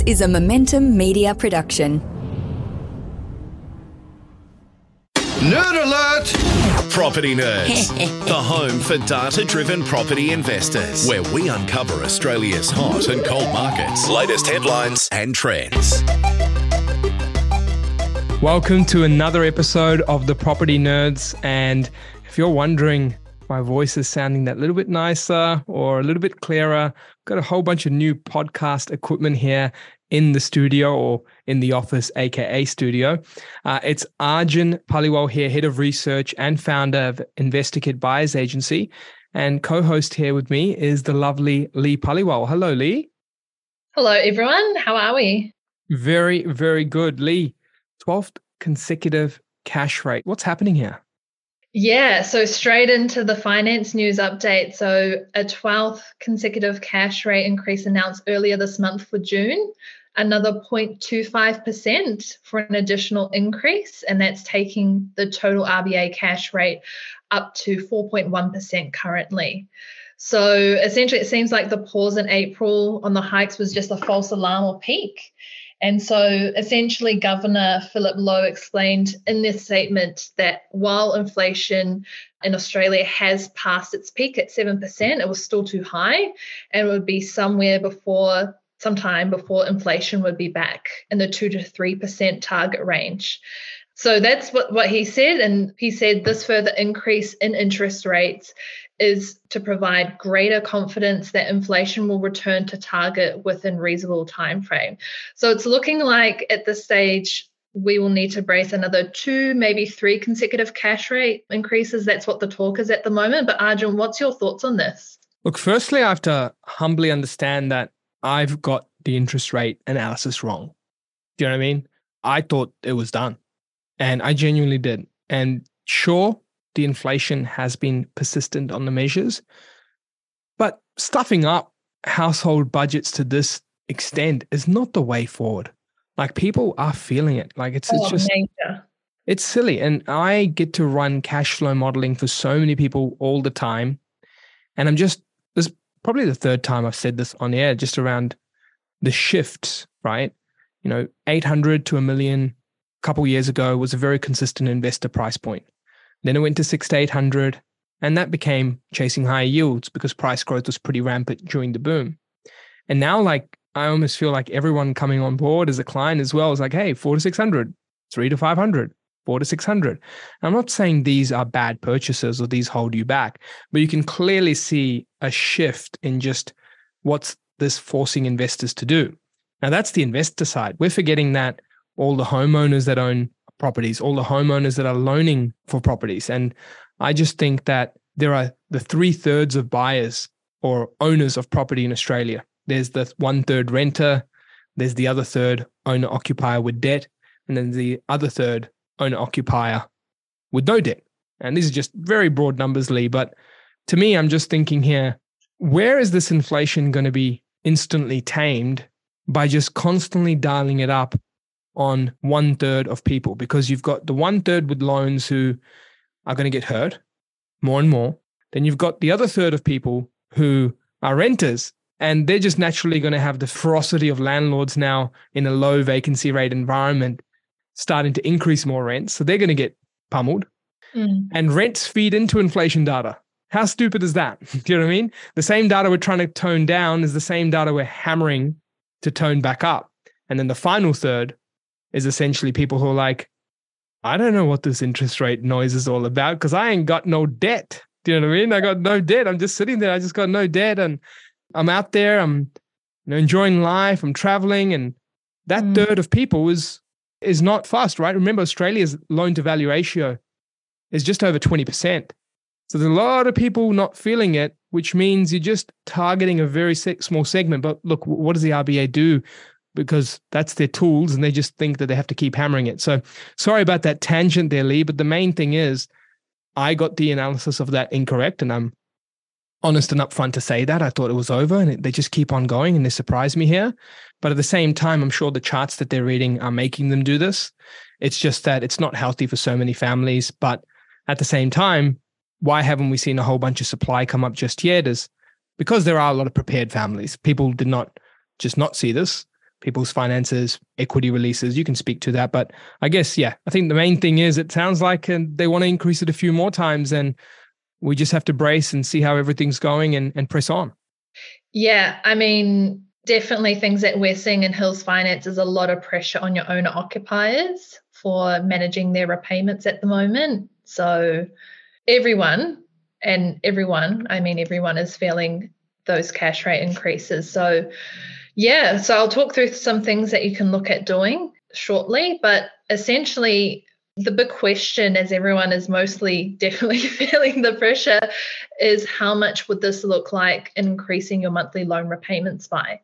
This is a Momentum Media production. Nerd alert! Property Nerds, the home for data driven property investors, where we uncover Australia's hot and cold markets, latest headlines, and trends. Welcome to another episode of the Property Nerds. And if you're wondering, my voice is sounding that little bit nicer or a little bit clearer, got a whole bunch of new podcast equipment here in the studio or in the office, aka studio. Uh, it's Arjun Paliwal here, head of research and founder of InvestorKit Buyers Agency. And co host here with me is the lovely Leigh Paliwal. Hello, Leigh. Hello, everyone. How are we? Very, very good. Leigh, 12th consecutive cash rate. What's happening here? Yeah, so straight into the finance news update. So, a 12th consecutive cash rate increase announced earlier this month for June another 0.25% for an additional increase, and that's taking the total RBA cash rate up to 4.1% currently. So essentially, it seems like the pause in April on the hikes was just a false alarm or peak. And so essentially, Governor Philip Lowe explained in this statement that while inflation in Australia has passed its peak at 7%, it was still too high and would be somewhere before sometime before inflation would be back in the 2 to 3% target range. So that's what, what he said. And he said this further increase in interest rates is to provide greater confidence that inflation will return to target within reasonable time frame. So it's looking like at this stage we will need to brace another two, maybe three consecutive cash rate increases. That's what the talk is at the moment. But Arjun, what's your thoughts on this? Look, firstly, I have to humbly understand that I've got the interest rate analysis wrong. Do you know what I mean? I thought it was done and I genuinely did. And sure, the inflation has been persistent on the measures, but stuffing up household budgets to this extent is not the way forward. Like people are feeling it. Like it's, it's oh, just, major. it's silly. And I get to run cash flow modeling for so many people all the time. And I'm just this probably the third time I've said this on the air, just around the shifts, right? You know, 800 to a million a couple years ago was a very consistent investor price point. Then it went to six to 800, and that became chasing higher yields because price growth was pretty rampant during the boom. And now, like, I almost feel like everyone coming on board as a client as well is like, hey, four to 600, three to 500, four to 600. I'm not saying these are bad purchases or these hold you back, but you can clearly see a shift in just what's this forcing investors to do. Now, that's the investor side. We're forgetting that all the homeowners that own properties, all the homeowners that are loaning for properties. And I just think that there are the three thirds of buyers or owners of property in Australia. There's the one third renter, there's the other third owner occupier with debt, and then the other third owner occupier with no debt. And these are just very broad numbers, Leigh. But to me, I'm just thinking here where is this inflation going to be instantly tamed by just constantly dialing it up on one third of people? Because you've got the one third with loans who are going to get hurt more and more. Then you've got the other third of people who are renters and they're just naturally going to have the ferocity of landlords now in a low vacancy rate environment starting to increase more rents. So they're going to get pummeled. Mm. And rents feed into inflation data. How stupid is that? Do you know what I mean? The same data we're trying to tone down is the same data we're hammering to tone back up. And then the final third is essentially people who are like, I don't know what this interest rate noise is all about because I ain't got no debt. Do you know what I mean? I got no debt. I'm just sitting there. I just got no debt. And I'm out there. I'm you know, enjoying life. I'm traveling. And that mm. third of people is is not fast, right? Remember, Australia's loan to value ratio is just over 20%. So there's a lot of people not feeling it, which means you're just targeting a very small segment. But look, what does the RBA do? Because that's their tools and they just think that they have to keep hammering it. So sorry about that tangent there, Leigh. But the main thing is, I got the analysis of that incorrect and I'm honest and upfront to say that. I thought it was over and they just keep on going and they surprise me here. But at the same time, I'm sure the charts that they're reading are making them do this. It's just that it's not healthy for so many families. But at the same time, why haven't we seen a whole bunch of supply come up just yet? Is because there are a lot of prepared families. People did not just not see this. People's finances, equity releases. You can speak to that. But I guess, yeah, I think the main thing is it sounds like uh, they want to increase it a few more times and we just have to brace and see how everything's going and, and press on. Yeah. I mean, definitely things that we're seeing in Hills Finance is a lot of pressure on your owner occupiers for managing their repayments at the moment. So everyone, and everyone, I mean, everyone is feeling those cash rate increases. So, yeah, so I'll talk through some things that you can look at doing shortly, but essentially, the big question, as everyone is mostly definitely feeling the pressure, is how much would this look like increasing your monthly loan repayments by?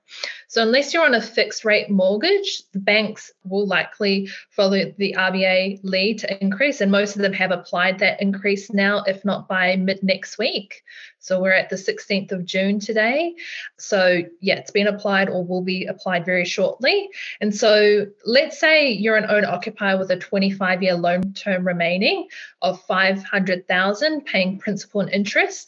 So, unless you're on a fixed rate mortgage, the banks will likely follow the RBA lead to increase, and most of them have applied that increase now, if not by mid next week. So we're at the 16th of June today. So, yeah, it's been applied or will be applied very shortly. And so, let's say you're an owner occupier with a 25 year loan term remaining of 500,000 paying principal and interest.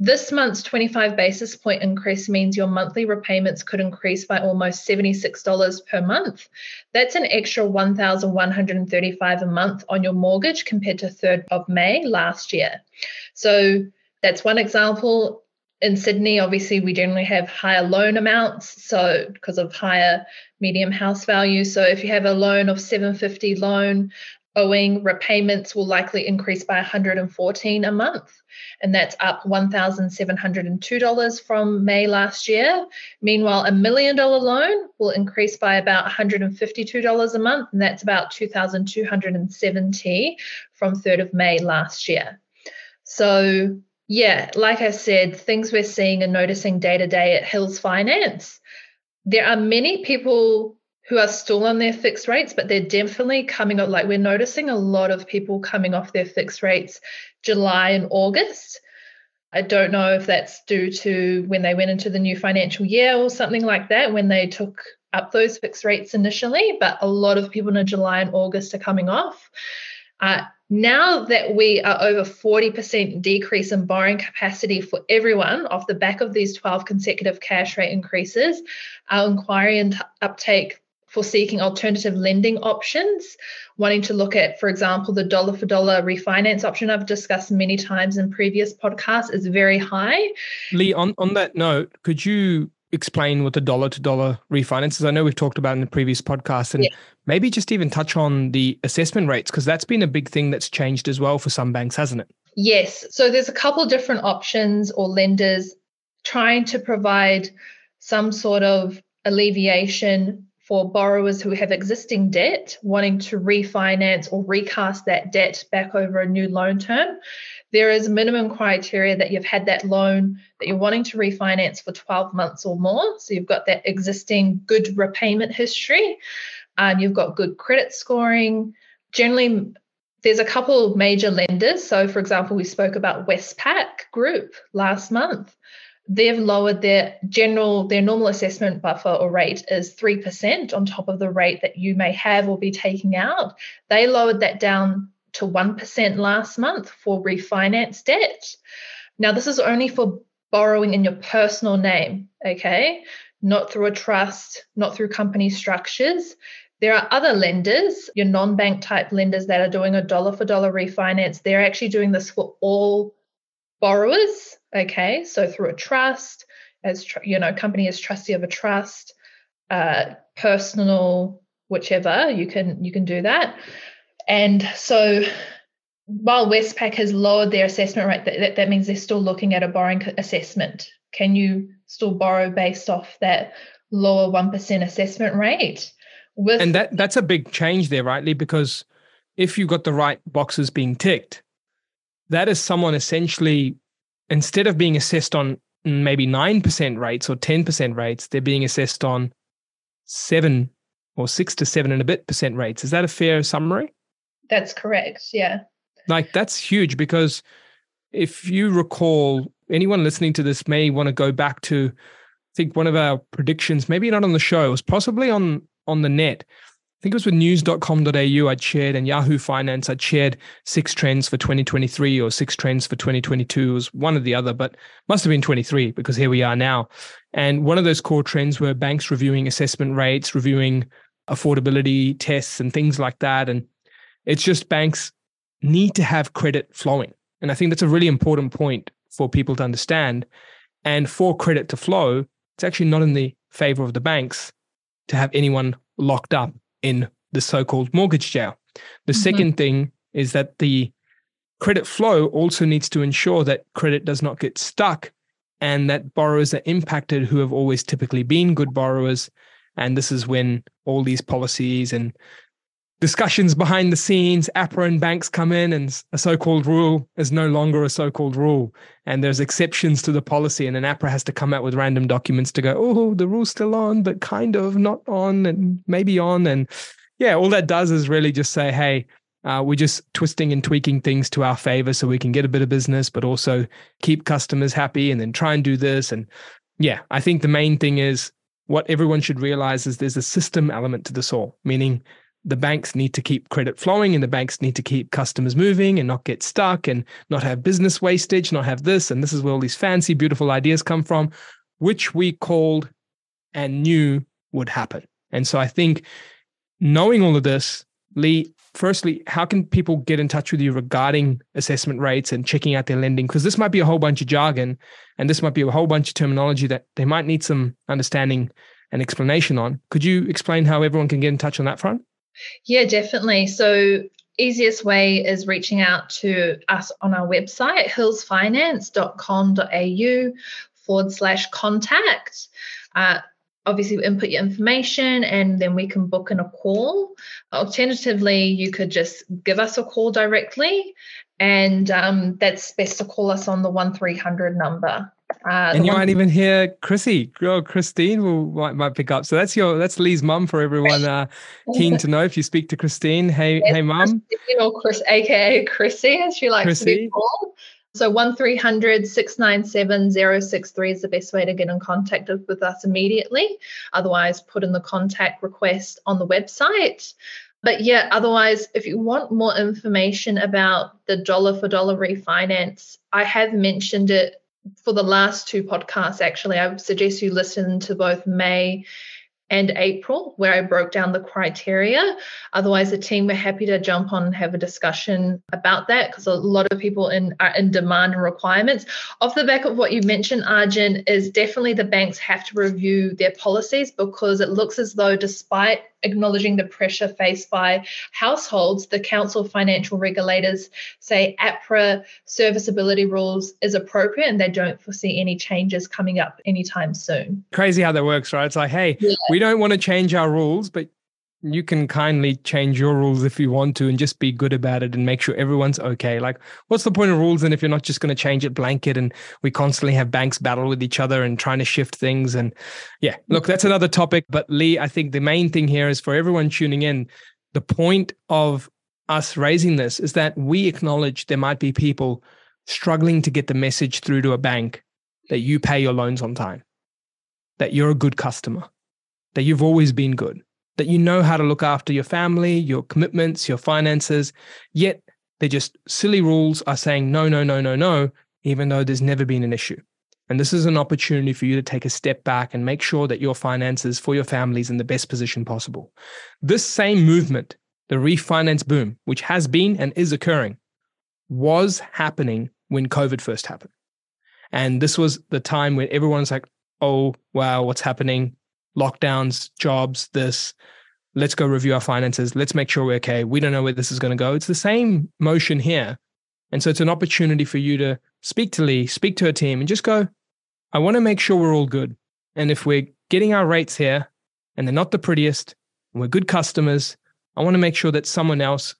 This month's 25 basis point increase means your monthly repayments could increase by almost $76 per month. That's an extra $1,135 a month on your mortgage compared to 3rd of May last year. So that's one example. In Sydney, obviously, we generally have higher loan amounts, so because of higher medium house value. So if you have a loan of 750 loan, owing repayments will likely increase by 114 a month and that's up $1,702 from May last year. Meanwhile, a million dollar loan will increase by about $152 a month, and that's about 2,270 from 3rd of May last year. So yeah, like I said, things we're seeing and noticing day to day at Hills Finance. There are many people who are still on their fixed rates, but they're definitely coming up. Like we're noticing a lot of people coming off their fixed rates July and August. I don't know if that's due to when they went into the new financial year or something like that, when they took up those fixed rates initially, but a lot of people in July and August are coming off. Uh, now that we are over 40% decrease in borrowing capacity for everyone off the back of these 12 consecutive cash rate increases, our inquiry and uptake for seeking alternative lending options, wanting to look at, for example, the dollar for dollar refinance option I've discussed many times in previous podcasts is very high. Leigh, on, on that note, could you explain what the dollar to dollar refinances I know we've talked about in the previous podcast and yeah. maybe just even touch on the assessment rates because that's been a big thing that's changed as well for some banks, hasn't it? Yes. So there's a couple different options or lenders trying to provide some sort of alleviation for borrowers who have existing debt wanting to refinance or recast that debt back over a new loan term there is minimum criteria that you've had that loan that you're wanting to refinance for 12 months or more. So you've got that existing good repayment history, and you've got good credit scoring. Generally, there's a couple major lenders. So, for example, we spoke about Westpac Group last month. They've lowered their general, their normal assessment buffer or rate is 3% on top of the rate that you may have or be taking out. They lowered that down to 1% last month for refinance debt. Now, this is only for borrowing in your personal name, okay? Not through a trust, not through company structures. There are other lenders, your non bank type lenders that are doing a dollar for dollar refinance. They're actually doing this for all borrowers, okay? So through a trust, as you know, company is trustee of a trust, uh, personal, whichever you can you can do that. And so while Westpac has lowered their assessment rate, that, that means they're still looking at a borrowing assessment. Can you still borrow based off that lower 1% assessment rate? With- and that that's a big change there, rightly, because if you've got the right boxes being ticked, that is someone essentially, instead of being assessed on maybe 9% rates or 10% rates, they're being assessed on seven or six to seven and a bit percent rates. Is that a fair summary? That's correct. Yeah. Like that's huge because if you recall, anyone listening to this may want to go back to I think one of our predictions, maybe not on the show, it was possibly on on the net. Think it was with news.com.au I'd shared and Yahoo Finance I'd shared six trends for 2023 or six trends for 2022 it was one or the other but must have been 23 because here we are now. And one of those core trends were banks reviewing assessment rates reviewing affordability tests and things like that. And it's just banks need to have credit flowing. And I think that's a really important point for people to understand. And for credit to flow it's actually not in the favor of the banks to have anyone locked up in the so called mortgage jail. The mm-hmm. second thing is that the credit flow also needs to ensure that credit does not get stuck and that borrowers are impacted who have always typically been good borrowers. And this is when all these policies and discussions behind the scenes, APRA and banks come in, and a so called rule is no longer a so called rule. And there's exceptions to the policy, and then APRA has to come out with random documents to go, oh, the rule's still on, but kind of not on, and maybe on. And yeah, all that does is really just say, hey, uh, we're just twisting and tweaking things to our favor so we can get a bit of business, but also keep customers happy and then try and do this. And yeah, I think the main thing is what everyone should realize is there's a system element to this all, meaning the banks need to keep credit flowing and the banks need to keep customers moving and not get stuck and not have business wastage, not have this. And this is where all these fancy, beautiful ideas come from, which we called and knew would happen. And so I think knowing all of this, Leigh, firstly, how can people get in touch with you regarding assessment rates and checking out their lending? Because this might be a whole bunch of jargon and this might be a whole bunch of terminology that they might need some understanding and explanation on. Could you explain how everyone can get in touch on that front? Yeah, definitely. So easiest way is reaching out to us on our website, hillsfinance.com.au forward slash contact. Uh, obviously, input your information and then we can book in a call. Alternatively, you could just give us a call directly, and um, that's best to call us on the 1300 number. Uh, and you might even hear Chrissy, girl Christine will might, might pick up. So that's your that's Leigh's mum for everyone uh, keen to know. If you speak to Christine, hey hey mum, or Chris, aka Chrissy, as she likes Chrissy. to be called. So 1300 697 063 is the best way to get in contact with us immediately. Otherwise, put in the contact request on the website. But yeah, otherwise, if you want more information about the dollar for dollar refinance, I have mentioned it for the last two podcasts, actually, I would suggest you listen to both May and April, where I broke down the criteria. Otherwise, the team were happy to jump on and have a discussion about that because a lot of people in, are in demand and requirements. Off the back of what you mentioned, Arjun, is definitely the banks have to review their policies because it looks as though, despite acknowledging the pressure faced by households, the Council of Financial Regulators say APRA serviceability rules is appropriate and they don't foresee any changes coming up anytime soon. Crazy how that works, right? It's like, hey, yeah. we don't want to change our rules, but you can kindly change your rules if you want to and just be good about it and make sure everyone's okay. Like, what's the point of rules? And if you're not just going to change it blanket and we constantly have banks battle with each other and trying to shift things. And yeah, look, that's another topic. But Leigh, I think the main thing here is for everyone tuning in, the point of us raising this is that we acknowledge there might be people struggling to get the message through to a bank that you pay your loans on time, that you're a good customer, that you've always been good that you know how to look after your family, your commitments, your finances, yet they're just silly rules are saying no, no, no, no, no, even though there's never been an issue. And this is an opportunity for you to take a step back and make sure that your finances for your family is in the best position possible. This same movement, the refinance boom, which has been and is occurring, was happening when COVID first happened. And this was the time when everyone's like, oh, wow, what's happening? Lockdowns, jobs, this. Let's go review our finances. Let's make sure we're okay. We don't know where this is going to go. It's the same motion here. And so it's an opportunity for you to speak to Leigh, speak to her team, and just go, I want to make sure we're all good. And if we're getting our rates here and they're not the prettiest, and we're good customers, I want to make sure that someone else,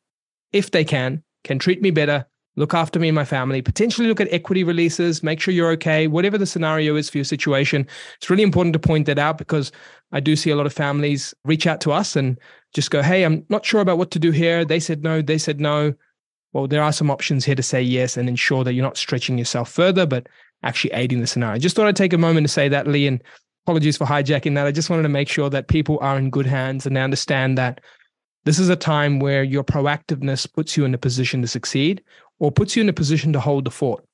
if they can, can treat me better, look after me and my family, potentially look at equity releases, make sure you're okay, whatever the scenario is for your situation. It's really important to point that out because I do see a lot of families reach out to us and just go, Hey, I'm not sure about what to do here. They said no, they said no. Well, there are some options here to say yes and ensure that you're not stretching yourself further, but actually aiding the scenario. Just thought I'd take a moment to say that, Leigh, and apologies for hijacking that. I just wanted to make sure that people are in good hands and they understand that this is a time where your proactiveness puts you in a position to succeed or puts you in a position to hold the fort.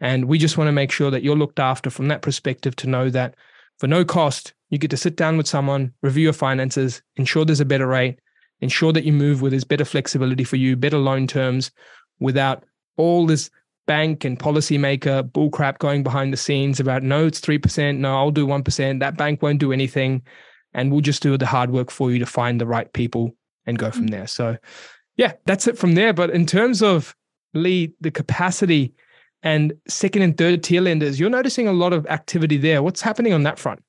And we just want to make sure that you're looked after from that perspective to know that for no cost, you get to sit down with someone, review your finances, ensure there's a better rate, ensure that you move where there's better flexibility for you, better loan terms without all this bank and policymaker bullcrap going behind the scenes about no, it's 3%, no, I'll do 1%, that bank won't do anything. And we'll just do the hard work for you to find the right people and go from mm. there. So, yeah, that's it from there. But in terms of Leigh, the capacity and second and third tier lenders, you're noticing a lot of activity there. What's happening on that front?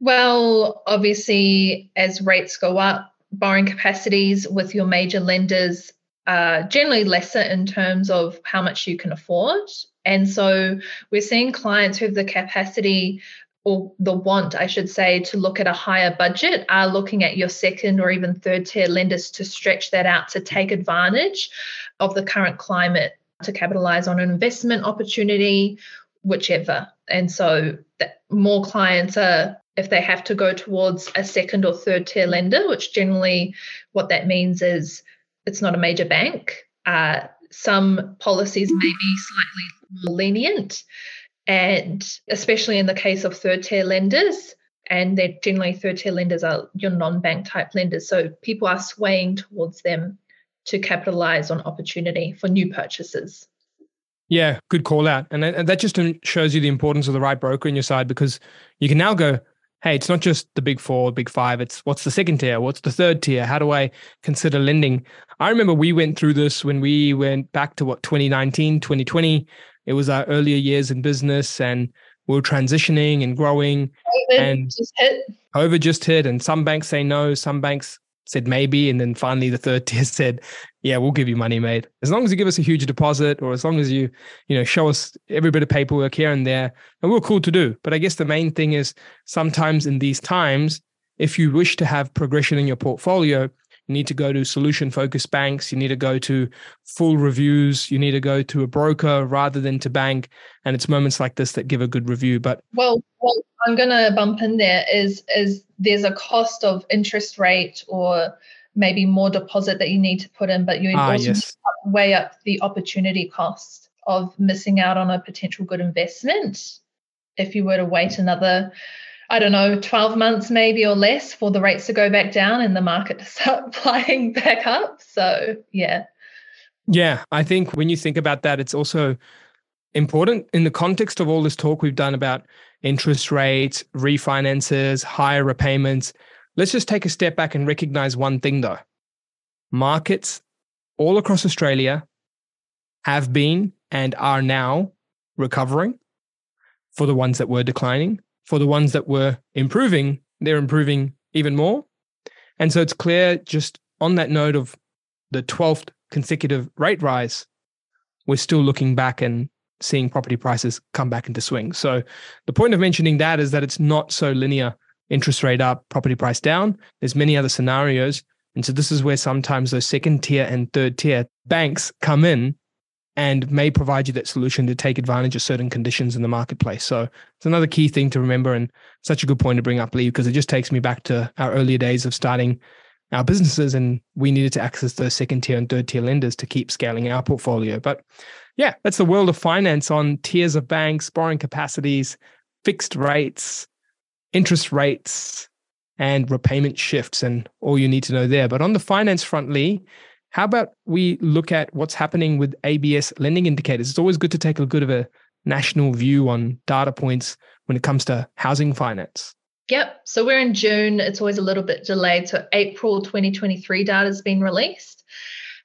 Well, obviously, as rates go up, borrowing capacities with your major lenders are generally lesser in terms of how much you can afford. And so we're seeing clients who have the capacity or the want, I should say, to look at a higher budget are looking at your second or even third tier lenders to stretch that out to take advantage of the current climate to capitalize on an investment opportunity, whichever. And so more clients are, if they have to go towards a second or third tier lender, which generally what that means is it's not a major bank. Uh, some policies may be slightly more lenient and especially in the case of third tier lenders, and they're generally third tier lenders are your non-bank type lenders. So people are swaying towards them to capitalize on opportunity for new purchases. Yeah, good call out. And that just shows you the importance of the right broker in your side because you can now go, hey, it's not just the big four, big five. It's what's the second tier? What's the third tier? How do I consider lending? I remember we went through this when we went back to what, 2019, 2020. It was our earlier years in business and we are transitioning and growing. COVID and just hit. COVID just hit, and some banks say no, some banks said maybe, and then finally the third tier said, "Yeah, we'll give you money, mate. As long as you give us a huge deposit, or as long as you, you know, show us every bit of paperwork here and there, and we're cool to do." But I guess the main thing is sometimes in these times, if you wish to have progression in your portfolio, you need to go to solution focused banks. You need to go to full reviews. You need to go to a broker rather than to bank. And it's moments like this that give a good review. But well, well I'm going to bump in there is is there's a cost of interest rate or maybe more deposit that you need to put in, but you ah, also yes. weigh up the opportunity cost of missing out on a potential good investment if you were to wait another I don't know, 12 months maybe or less for the rates to go back down and the market to start flying back up. So, yeah. Yeah, I think when you think about that, it's also important in the context of all this talk we've done about interest rates, refinances, higher repayments. Let's just take a step back and recognize one thing though. Markets all across Australia have been and are now recovering for the ones that were declining for the ones that were improving, they're improving even more. And so it's clear just on that note of the 12th consecutive rate rise, we're still looking back and seeing property prices come back into swing. So the point of mentioning that is that it's not so linear interest rate up, property price down. There's many other scenarios. And so this is where sometimes those second tier and third tier banks come in and may provide you that solution to take advantage of certain conditions in the marketplace. So it's another key thing to remember and such a good point to bring up, Leigh, because it just takes me back to our earlier days of starting our businesses and we needed to access those second tier and third tier lenders to keep scaling our portfolio. But yeah, that's the world of finance on tiers of banks, borrowing capacities, fixed rates, interest rates, and repayment shifts, and all you need to know there. But on the finance front, Leigh, how about we look at what's happening with ABS lending indicators? It's always good to take a good of a national view on data points when it comes to housing finance. Yep. So we're in June. It's always a little bit delayed. So April 2023 data has been released.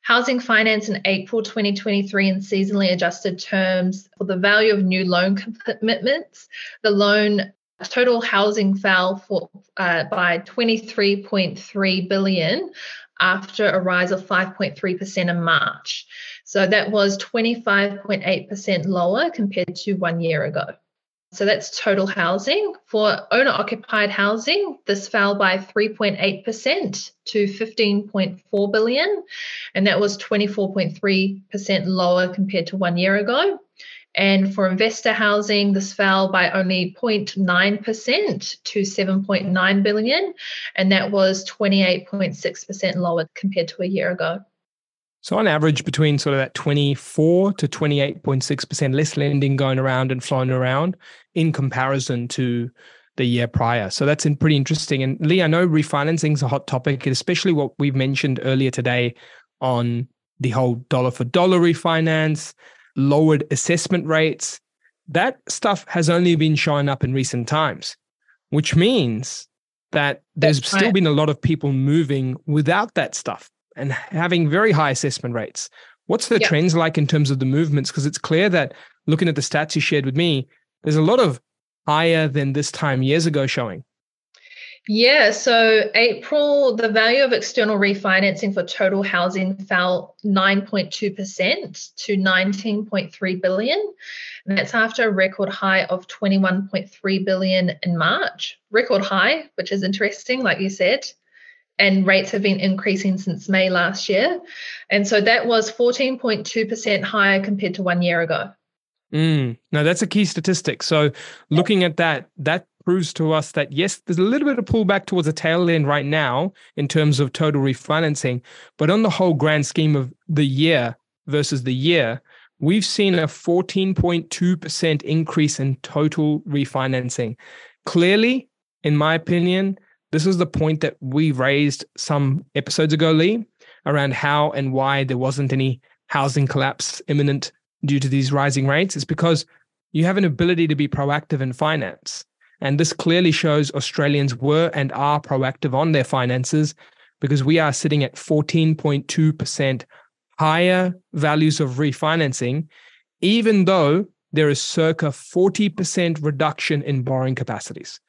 Housing finance in April 2023 in seasonally adjusted terms for the value of new loan commitments. The loan total housing fell for uh, by 23.3 billion after a rise of 5.3% in March. So that was 25.8% lower compared to one year ago. So that's total housing. For owner occupied housing, this fell by 3.8% to 15.4 billion, and that was 24.3% lower compared to one year ago. And for investor housing, this fell by only 0.9% to 7.9 billion, and that was 28.6% lower compared to a year ago. So on average, between sort of that 24 to 28.6% less lending going around and flowing around in comparison to the year prior. So that's pretty interesting. And Leigh, I know refinancing is a hot topic, especially what we've mentioned earlier today on the whole dollar for dollar refinance, lowered assessment rates. That stuff has only been showing up in recent times, which means that there's That's still right. been a lot of people moving without that stuff and having very high assessment rates. What's the yep. trends like in terms of the movements? Because it's clear that looking at the stats you shared with me, there's a lot of higher than this time years ago showing. Yeah, so April, the value of external refinancing for total housing fell 9.2% to 19.3 billion. And that's after a record high of 21.3 billion in March. Record high, which is interesting, like you said and rates have been increasing since May last year. And so that was 14.2% higher compared to one year ago. Mm, now that's a key statistic. So looking at that, that proves to us that yes, there's a little bit of pullback towards the tail end right now in terms of total refinancing, but on the whole grand scheme of the year versus the year, we've seen a 14.2% increase in total refinancing. Clearly, in my opinion, this is the point that we raised some episodes ago, Leigh, around how and why there wasn't any housing collapse imminent due to these rising rates. It's because you have an ability to be proactive in finance. And this clearly shows Australians were and are proactive on their finances because we are sitting at 14.2% higher values of refinancing, even though there is circa 40% reduction in borrowing capacities.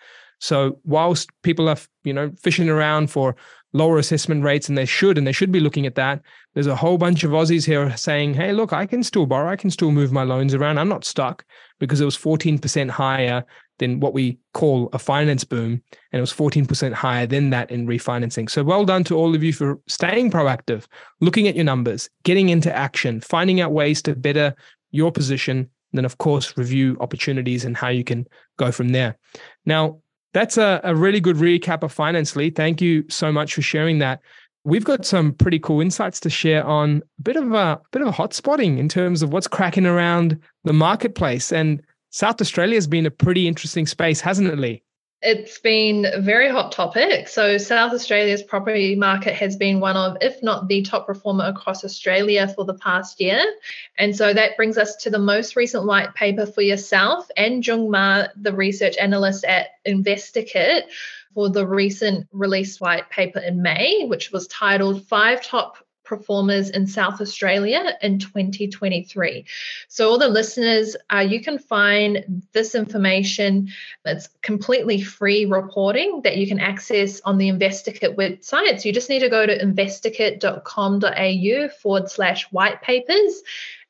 So whilst people are, you know, fishing around for lower assessment rates and they should, and they should be looking at that, there's a whole bunch of Aussies here saying, hey, look, I can still borrow, I can still move my loans around. I'm not stuck because it was 14% higher than what we call a finance boom. And it was 14% higher than that in refinancing. So well done to all of you for staying proactive, looking at your numbers, getting into action, finding out ways to better your position. And then, of course, review opportunities and how you can go from there. Now, that's a, a really good recap of Finance Leigh. Thank you so much for sharing that. We've got some pretty cool insights to share on a bit of a bit of a hot spotting in terms of what's cracking around the marketplace. And South Australia has been a pretty interesting space, hasn't it, Leigh? It's been a very hot topic. So, South Australia's property market has been one of, if not the top performer across Australia for the past year. And so that brings us to the most recent white paper for yourself and Jung Ma, the research analyst at InvestorKit, for the recent released white paper in May, which was titled Five Top performers in South Australia in 2023. So, all the listeners, uh, you can find this information. It's completely free reporting that you can access on the InvestorKit website. So, you just need to go to investorkit.com.au forward slash white papers,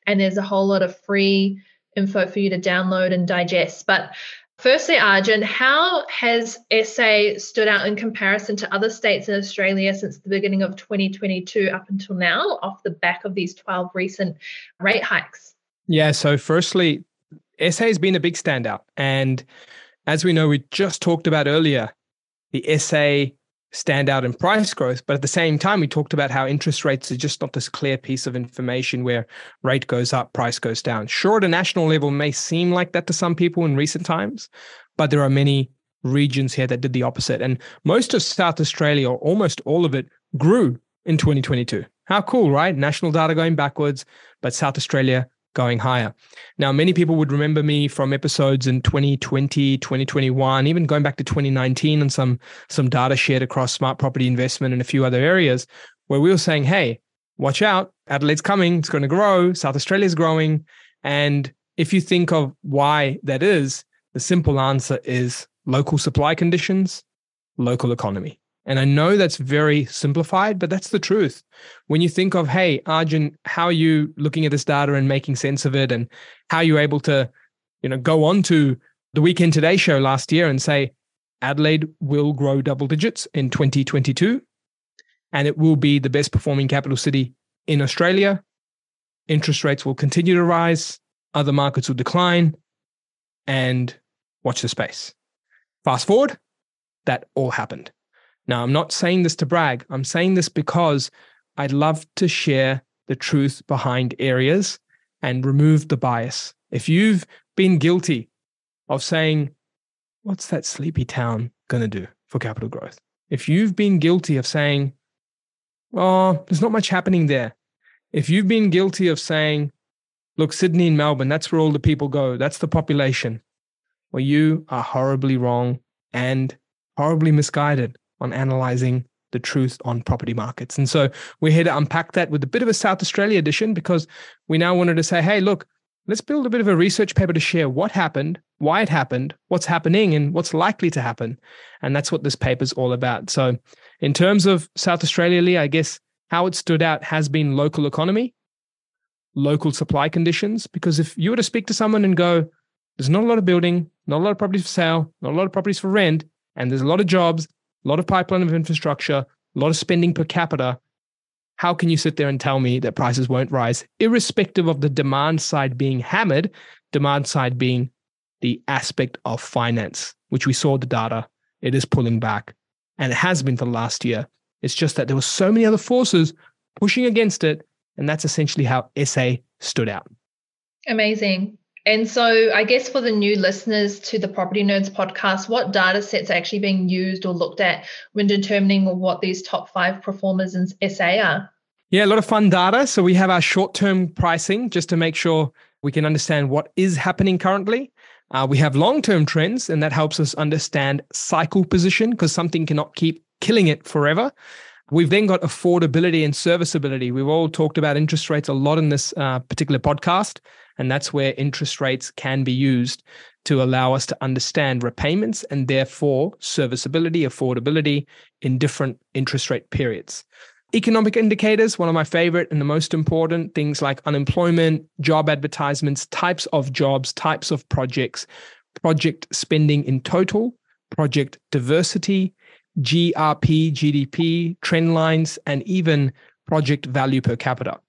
and there's a whole lot of free info for you to download and digest. But Firstly, Arjun, how has SA stood out in comparison to other states in Australia since the beginning of 2022 up until now, off the back of these 12 recent rate hikes? Yeah, so firstly, SA has been a big standout. And as we know, we just talked about earlier, the SA stand out in price growth. But at the same time, we talked about how interest rates are just not this clear piece of information where rate goes up, price goes down. Sure, at a national level may seem like that to some people in recent times, but there are many regions here that did the opposite. And most of South Australia, or almost all of it, grew in 2022. How cool, right? National data going backwards, but South Australia going higher. Now, many people would remember me from episodes in 2020, 2021, even going back to 2019 and some, some data shared across smart property investment and a few other areas where we were saying, hey, watch out, Adelaide's coming, it's going to grow, South Australia's growing. And if you think of why that is, the simple answer is local supply conditions, local economy. And I know that's very simplified, but that's the truth. When you think of, hey, Arjun, how are you looking at this data and making sense of it? And how are you're able to, you know, go on to the Weekend Today show last year and say, Adelaide will grow double digits in 2022, and it will be the best performing capital city in Australia. Interest rates will continue to rise. other markets will decline, and watch the space. Fast forward, that all happened. Now, I'm not saying this to brag. I'm saying this because I'd love to share the truth behind areas and remove the bias. If you've been guilty of saying, What's that sleepy town going to do for capital growth? If you've been guilty of saying, Oh, there's not much happening there. If you've been guilty of saying, Look, Sydney and Melbourne, that's where all the people go, that's the population. Well, you are horribly wrong and horribly misguided on analyzing the truth on property markets. And so we're here to unpack that with a bit of a South Australia edition because we now wanted to say, hey, look, let's build a bit of a research paper to share what happened, why it happened, what's happening, and what's likely to happen. And that's what this paper is all about. So, in terms of South Australia, Leigh, I guess how it stood out has been local economy, local supply conditions. Because if you were to speak to someone and go, there's not a lot of building, not a lot of properties for sale, not a lot of properties for rent, and there's a lot of jobs, a lot of pipeline of infrastructure, a lot of spending per capita, how can you sit there and tell me that prices won't rise, irrespective of the demand side being hammered, demand side being the aspect of finance, which we saw the data, it is pulling back. And it has been for the last year. It's just that there were so many other forces pushing against it. And that's essentially how SA stood out. Amazing. And so, I guess for the new listeners to the Property Nerds podcast, what data sets are actually being used or looked at when determining what these top five performers in SA are? Yeah, a lot of fun data. So, we have our short term pricing just to make sure we can understand what is happening currently. Uh, we have long term trends, and that helps us understand cycle position because something cannot keep killing it forever. We've then got affordability and serviceability. We've all talked about interest rates a lot in this uh, particular podcast. And that's where interest rates can be used to allow us to understand repayments and therefore serviceability, affordability in different interest rate periods. Economic indicators, one of my favorite and the most important things like unemployment, job advertisements, types of jobs, types of projects, project spending in total, project diversity, GRP, GDP, trend lines, and even project value per capita.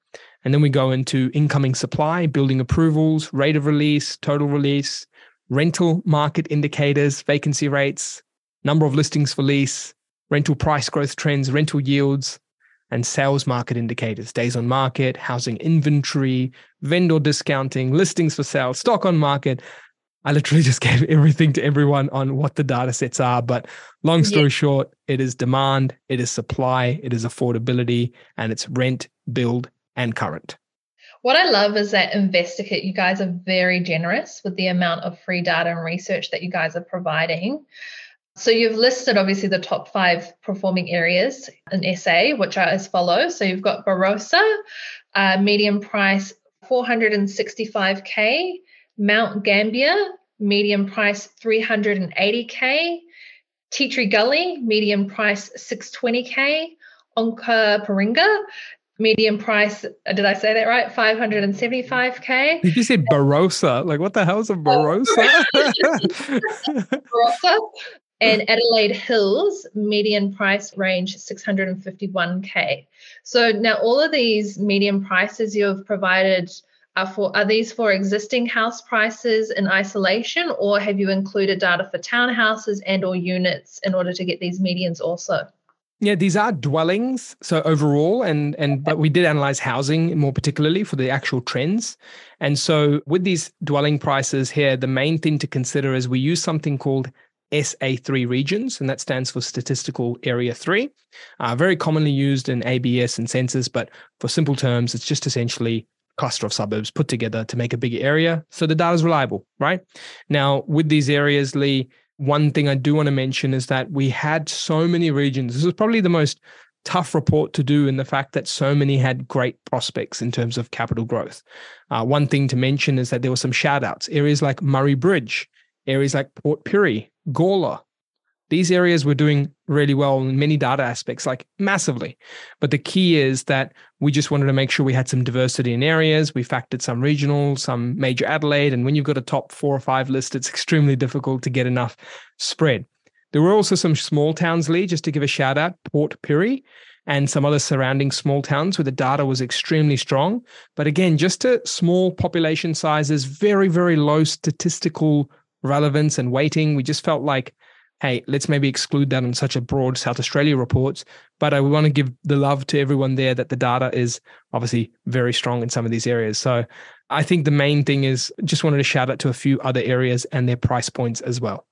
And then we go into incoming supply, building approvals, rate of release, total release, rental market indicators, vacancy rates, number of listings for lease, rental price growth trends, rental yields, and sales market indicators, days on market, housing inventory, vendor discounting, listings for sale, stock on market. I literally just gave everything to everyone on what the data sets are. But long story yeah. short, it is demand, it is supply, it is affordability, and it's rent, build, and current. What I love is that InvestorKit, you guys are very generous with the amount of free data and research that you guys are providing. So you've listed obviously the top five performing areas in SA, which are as follows. So you've got Barossa, uh, medium price 465k, Mount Gambier, medium price 380k, Tea Tree Gully, medium price 620k, Onkaparinga, medium price. Uh, did I say that right? 575k. Did you say Barossa? Like, what the hell is a Barossa? Barossa. And Adelaide Hills, median price range 651k. So now all of these median prices you've provided are for are these for existing house prices in isolation, or have you included data for townhouses and or units in order to get these medians also? Yeah, these are dwellings. So overall, and and but we did analyze housing more particularly for the actual trends. And so with these dwelling prices here, the main thing to consider is we use something called SA3 regions, and that stands for Statistical Area 3. Uh, very commonly used in ABS and census, but for simple terms, it's just essentially cluster of suburbs put together to make a bigger area. So the data is reliable, right? Now, with these areas, Leigh, one thing I do want to mention is that we had so many regions. This was probably the most tough report to do in the fact that so many had great prospects in terms of capital growth. Uh, one thing to mention is that there were some shout outs, areas like Murray Bridge, areas like Port Pirie, Gawler, these areas were doing really well in many data aspects, like massively. But the key is that we just wanted to make sure we had some diversity in areas. We factored some regional, some major Adelaide. And when you've got a top four or five list, it's extremely difficult to get enough spread. There were also some small towns, Leigh, just to give a shout out Port Pirie and some other surrounding small towns where the data was extremely strong. But again, just a small population sizes, very, very low statistical relevance and weighting. We just felt like, hey, let's maybe exclude that on such a broad South Australia reports. But I want to give the love to everyone there that the data is obviously very strong in some of these areas. So I think the main thing is just wanted to shout out to a few other areas and their price points as well.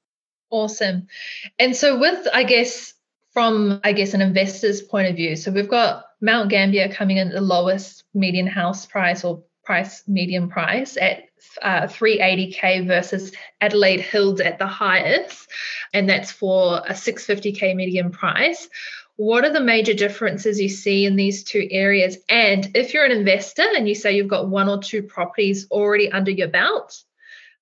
Awesome. And so with I guess from I guess an investor's point of view. So we've got Mount Gambier coming in at the lowest median house price or price median price at uh, 380k versus Adelaide Hills at the highest, and that's for a 650k median price. What are the major differences you see in these two areas? And if you're an investor and you say you've got one or two properties already under your belt,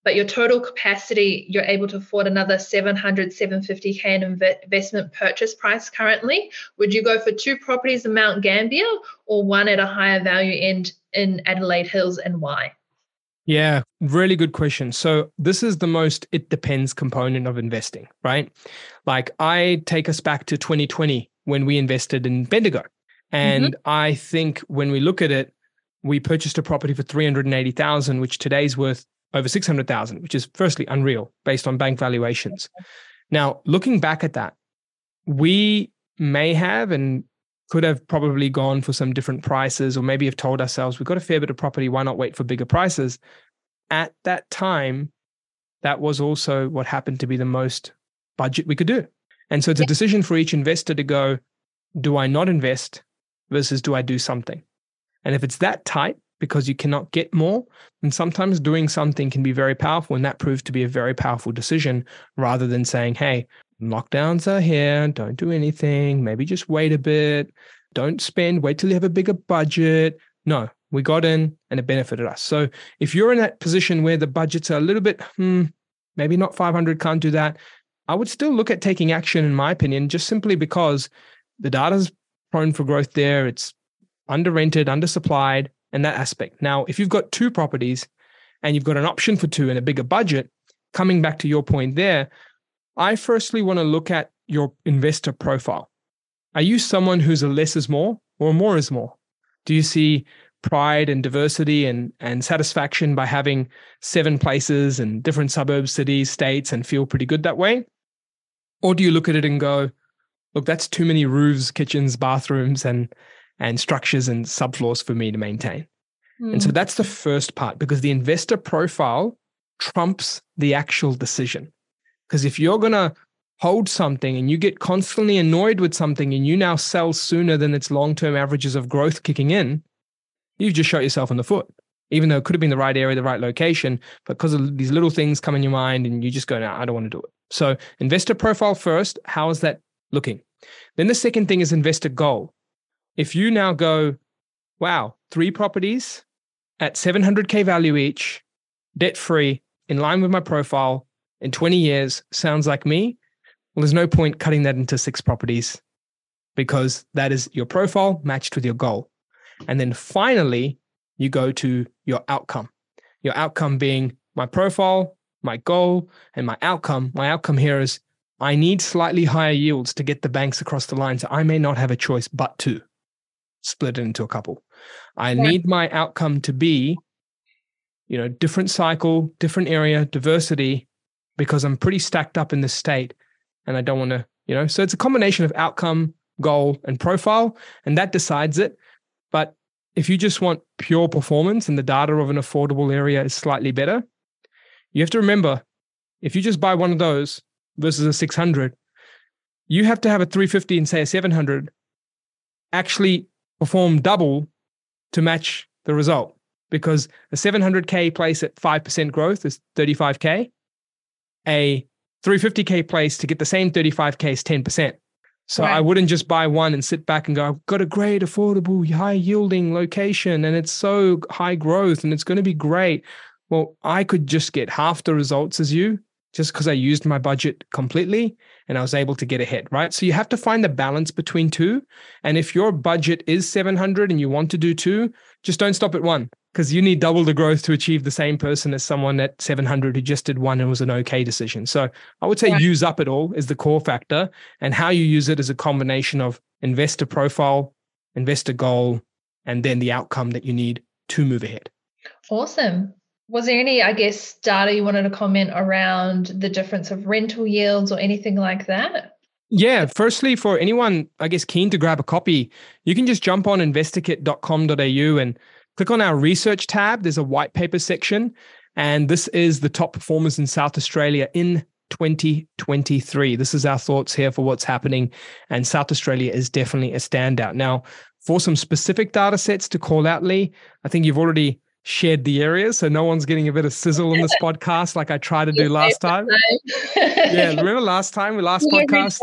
but your total capacity, you're able to afford another 700, 750K in investment purchase price currently. Would you go for two properties in Mount Gambier or one at a higher value end in Adelaide Hills and why? Yeah, really good question. So, this is the most it depends component of investing, right? Like, I take us back to 2020 when we invested in Bendigo. And mm-hmm. I think when we look at it, we purchased a property for 380,000, which today's worth over 600,000, which is firstly unreal based on bank valuations. Now, looking back at that, we may have and could have probably gone for some different prices, or maybe have told ourselves we've got a fair bit of property, why not wait for bigger prices? At that time, that was also what happened to be the most budget we could do. And so it's a decision for each investor to go, do I not invest versus do I do something? And if it's that tight, because you cannot get more. And sometimes doing something can be very powerful, and that proved to be a very powerful decision rather than saying, hey, lockdowns are here, don't do anything, maybe just wait a bit, don't spend, wait till you have a bigger budget. No, we got in and it benefited us. So if you're in that position where the budgets are a little bit, hmm, maybe not 500, can't do that, I would still look at taking action, in my opinion, just simply because the data's prone for growth there. It's under rented, undersupplied and that aspect. Now, if you've got two properties and you've got an option for two and a bigger budget, coming back to your point there, I firstly want to look at your investor profile. Are you someone who's a less is more or more is more? Do you see pride and diversity and, and satisfaction by having seven places and different suburbs, cities, states, and feel pretty good that way? Or do you look at it and go, look, that's too many roofs, kitchens, bathrooms, and and structures and subfloors for me to maintain. Mm. And so hmm. that's the first part because the investor profile trumps the actual decision. Because if you're going to hold something and you get constantly annoyed with something and you now sell sooner than its long term averages of growth kicking in, you've just shot yourself in the foot. Even though it could have been the right area, the right location, but because of these little things come in your mind and you just go, no, I don't want to do it. So, investor profile first, how is that looking? Then the second thing is investor goal. If you now go, wow, three properties at 700K value each, debt free, in line with my profile in 20 years, sounds like me. Well, there's no point cutting that into six properties because that is your profile matched with your goal. And then finally, you go to your outcome. Your outcome being my profile, my goal, and my outcome. My outcome here is I need slightly higher yields to get the banks across the line. So I may not have a choice but to split it into a couple. I yeah. need my outcome to be, you know, different cycle, different area, diversity, because I'm pretty stacked up in this state and I don't want to, you know, so it's a combination of outcome, goal, and profile, and that decides it. But if you just want pure performance and the data of an affordable area is slightly better, you have to remember if you just buy one of those versus a 600, you have to have a 350 and say a 700 actually perform double to match the result because a 700k place at 5% growth is 35k a 350k place to get the same 35k is 10% so right. i wouldn't just buy one and sit back and go i've got a great affordable high yielding location and it's so high growth and it's going to be great well i could just get half the results as you just because I used my budget completely and I was able to get ahead, right? So you have to find the balance between two. And if your budget is 700 and you want to do two, just don't stop at one because you need double the growth to achieve the same person as someone at 700 who just did one and was an okay decision. So I would say use up it all is the core factor and how you use it is a combination of investor profile, investor goal, and then the outcome that you need to move ahead. Awesome. Was there any, I guess, data you wanted to comment around the difference of rental yields or anything like that? Yeah, firstly, for anyone, I guess, keen to grab a copy, you can just jump on investorkit.com.au and click on our research tab. There's a white paper section, and this is the top performers in South Australia in 2023. This is our thoughts here for what's happening, and South Australia is definitely a standout. Now, for some specific data sets to call out, Leigh, I think you've already shared the areas, so no one's getting a bit of sizzle on this podcast like I tried to do last time. yeah, remember last time we last podcast?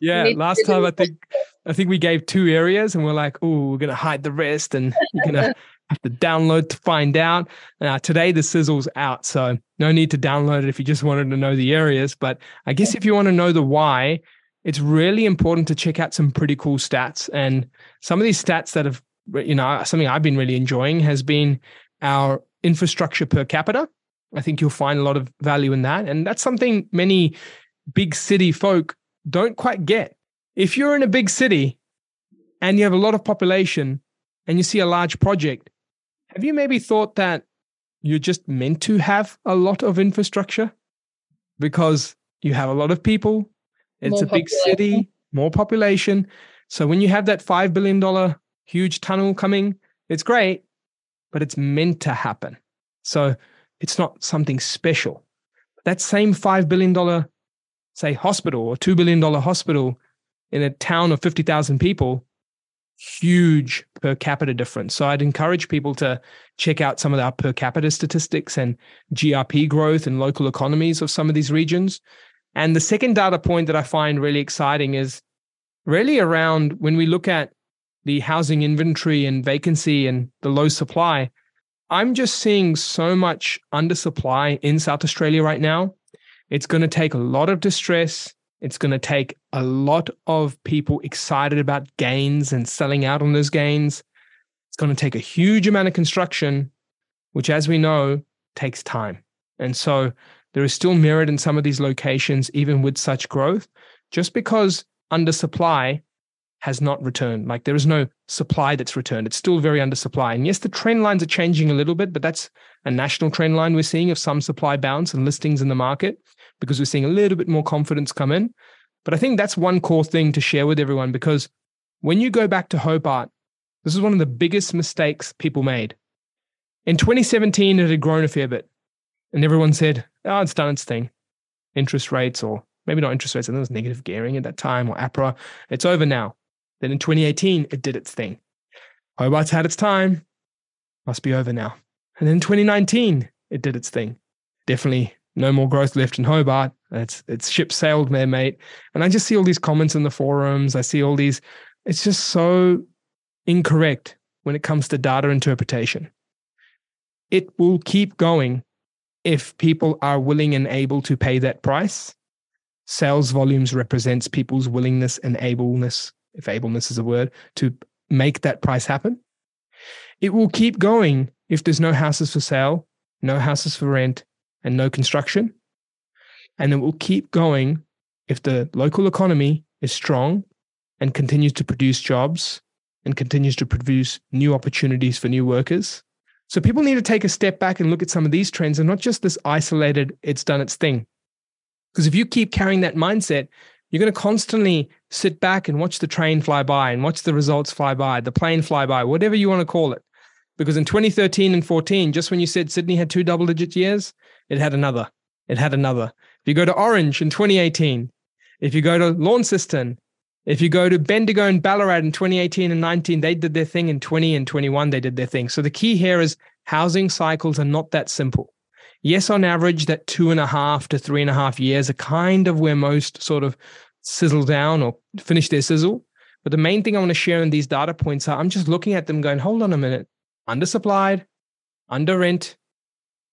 Yeah, last time I think I think we gave two areas, and we're like, oh, we're gonna hide the rest, and you're gonna have to download to find out. Uh, today the sizzle's out, so no need to download it if you just wanted to know the areas. But I guess if you want to know the why, it's really important to check out some pretty cool stats. And some of these stats that have you know, something I've been really enjoying has been our infrastructure per capita. I think you'll find a lot of value in that. And that's something many big city folk don't quite get. If you're in a big city and you have a lot of population and you see a large project, have you maybe thought that you're just meant to have a lot of infrastructure because you have a lot of people? It's more a big city, more population. So when you have that $5 billion huge tunnel coming. It's great, but it's meant to happen. So it's not something special. That same $5 billion, say, hospital or $2 billion hospital in a town of 50,000 people, huge per capita difference. So I'd encourage people to check out some of our per capita statistics and GRP growth and local economies of some of these regions. And the second data point that I find really exciting is really around when we look at the housing inventory and vacancy and the low supply, I'm just seeing so much undersupply in South Australia right now. It's going to take a lot of distress. It's going to take a lot of people excited about gains and selling out on those gains. It's going to take a huge amount of construction, which, as we know, takes time. And so there is still merit in some of these locations, even with such growth, just because undersupply has not returned. Like there is no supply that's returned. It's still very undersupply. And yes, the trend lines are changing a little bit, but that's a national trend line we're seeing of some supply bounce and listings in the market because we're seeing a little bit more confidence come in. But I think that's one core thing to share with everyone because when you go back to Hobart, this is one of the biggest mistakes people made. In 2017, it had grown a fair bit. And everyone said, oh, it's done its thing. Interest rates, or maybe not interest rates, I think it was negative gearing at that time, or APRA. It's over now. Then in 2018, it did its thing. Hobart's had its time, must be over now. And then 2019, it did its thing. Definitely no more growth left in Hobart. It's it's ship sailed there, mate. And I just see all these comments in the forums. I see all these. It's just so incorrect when it comes to data interpretation. It will keep going if people are willing and able to pay that price. Sales volumes represents people's willingness and ableness if ableness is a word, to make that price happen. It will keep going if there's no houses for sale, no houses for rent, and no construction. And it will keep going if the local economy is strong and continues to produce jobs and continues to produce new opportunities for new workers. So people need to take a step back and look at some of these trends and not just this isolated, it's done its thing. Because if you keep carrying that mindset, you're going to constantly sit back and watch the train fly by and watch the results fly by, the plane fly by, whatever you want to call it. Because in 2013 and 14, just when you said Sydney had two double digit years, it had another. It had another. If you go to Orange in 2018, if you go to Launceston, if you go to Bendigo and Ballarat in 2018 and 19, they did their thing. In 20 and 21, they did their thing. So the key here is housing cycles are not that simple. Yes, on average, that two and a half to three and a half years are kind of where most sort of sizzle down or finish their sizzle. But the main thing I want to share in these data points are I'm just looking at them going, hold on a minute, undersupplied, under rent,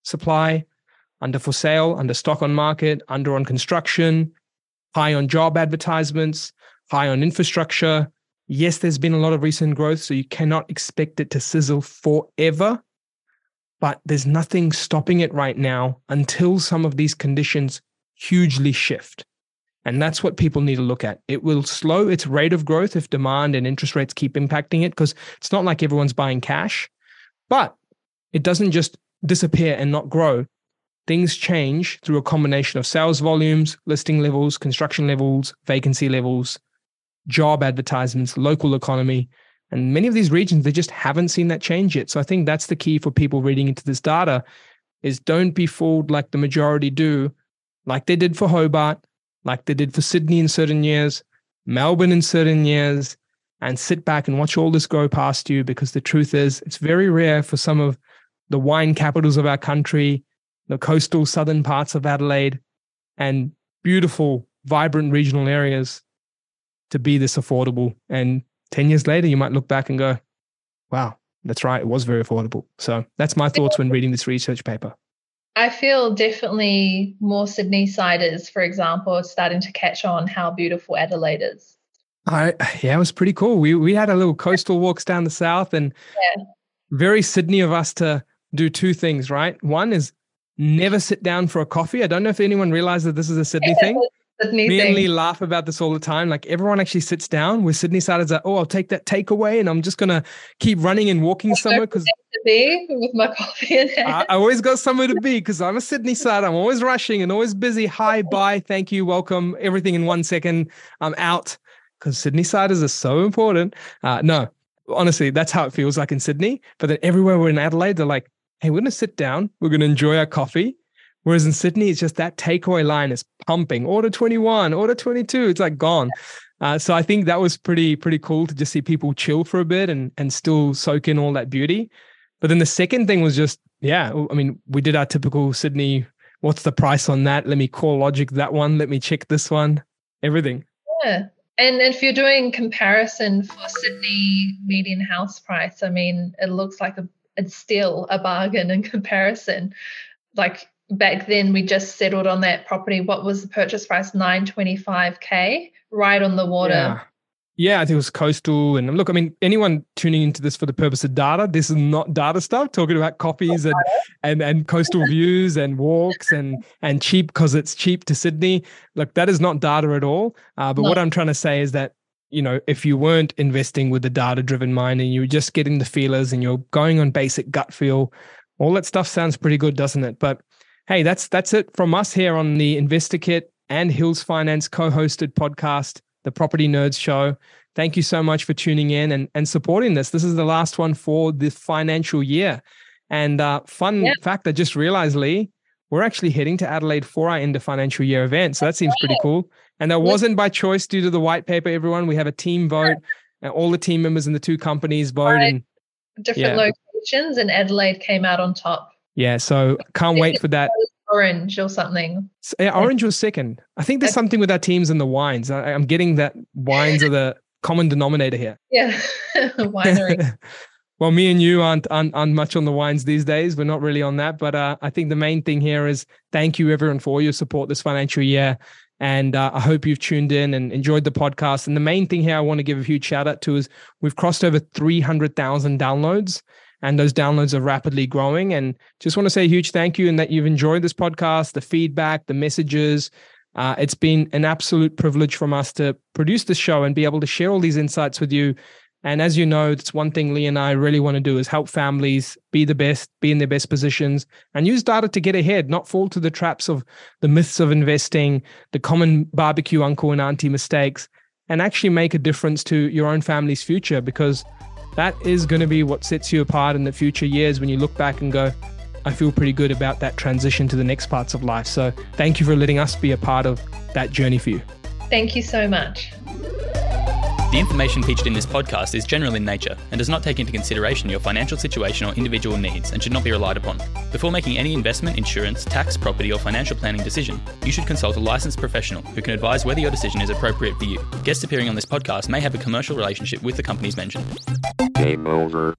supply, under for sale, under stock on market, under on construction, high on job advertisements, high on infrastructure. Yes, there's been a lot of recent growth, so you cannot expect it to sizzle forever but there's nothing stopping it right now until some of these conditions hugely shift. And that's what people need to look at. It will slow its rate of growth if demand and interest rates keep impacting it because it's not like everyone's buying cash, but it doesn't just disappear and not grow. Things change through a combination of sales volumes, listing levels, construction levels, vacancy levels, job advertisements, local economy. And many of these regions, they just haven't seen that change yet. So I think that's the key for people reading into this data is don't be fooled like the majority do, like they did for Hobart, like they did for Sydney in certain years, Melbourne in certain years, and sit back and watch all this go past you because the truth is, it's very rare for some of the wine capitals of our country, the coastal southern parts of Adelaide, and beautiful, vibrant regional areas to be this affordable. And 10 years later, you might look back and go, wow, that's right, it was very affordable. So that's my thoughts when reading this research paper. I feel definitely more Sydney siders, for example, are starting to catch on how beautiful Adelaide is. I yeah, it was pretty cool. We we had a little coastal walks down the south, and yeah. very Sydney of us to do two things. Right, one is never sit down for a coffee. I don't know if anyone realized that this is a Sydney thing. Sydney Me thing. and Leigh laugh about this all the time. Like everyone actually sits down with Sydney siders like, oh, I'll take that takeaway and I'm just gonna keep running and walking somewhere because be with my coffee. I, I always got somewhere to be because I'm a Sydney side. I'm always rushing and always busy. Hi, bye, thank you, welcome, everything in one second. I'm out because Sydney siders are so important. Uh, no, honestly, that's how it feels like in Sydney. But then everywhere we're in Adelaide, they're like, hey, we're gonna sit down, we're gonna enjoy our coffee Whereas in Sydney, it's just that takeaway line is pumping. Order 21, order 22. It's like gone. Uh, so I think that was pretty pretty cool to just see people chill for a bit and and still soak in all that beauty. But then the second thing was just yeah. I mean, we did our typical Sydney. What's the price on that? Let me CoreLogic that one. Let me check this one. Everything. Yeah. And if you're doing comparison for Sydney median house price, I mean, it looks like a, it's still a bargain in comparison. Like back then we just settled on that property. What was the purchase price? 925k, right on the water. Yeah. Yeah, I think it was coastal. And look, I mean, anyone tuning into this for the purpose of data, this is not data stuff. Talking about coffees and and and coastal views and walks and and cheap because it's cheap to Sydney. Look, that is not data at all. Uh, but no. what I'm trying to say is that you know, if you weren't investing with the data driven mind and you were just getting the feelers and you're going on basic gut feel, all that stuff sounds pretty good, doesn't it? But Hey, that's that's it from us here on the InvestorKit and Hills Finance co-hosted podcast, the Property Nerds Show. Thank you so much for tuning in and, and supporting this. This is the last one for the financial year. And uh, fun yeah. fact, I just realized, Leigh, we're actually heading to Adelaide for our end of financial year event. So that seems pretty cool. And that wasn't by choice due to the white paper, everyone. We have a team vote, and all the team members in the two companies vote. And different yeah. locations, and Adelaide came out on top. Yeah, so can't wait for that. Orange or something. So, yeah, orange was second. I think there's something with our teams and the wines. I, am getting that wines are the common denominator here. Yeah, winery. well, me and you aren't, aren't, aren't much on the wines these days. We're not really on that, but uh, I think the main thing here is thank you everyone for your support this financial year. And uh, I hope you've tuned in and enjoyed the podcast. And the main thing here I want to give a huge shout out to is we've crossed over 300,000 downloads and those downloads are rapidly growing. And just want to say a huge thank you and that you've enjoyed this podcast, the feedback, the messages. Uh, it's been an absolute privilege from us to produce this show and be able to share all these insights with you. And as you know, that's one thing Leigh and I really want to do is help families be the best, be in their best positions, and use data to get ahead, not fall to the traps of the myths of investing, the common barbecue uncle and auntie mistakes, and actually make a difference to your own family's future because that is going to be what sets you apart in the future years when you look back and go, I feel pretty good about that transition to the next parts of life. So thank you for letting us be a part of that journey for you. Thank you so much. The information featured in this podcast is general in nature and does not take into consideration your financial situation or individual needs and should not be relied upon. Before making any investment, insurance, tax, property, or financial planning decision, you should consult a licensed professional who can advise whether your decision is appropriate for you. Guests appearing on this podcast may have a commercial relationship with the companies mentioned. Game over.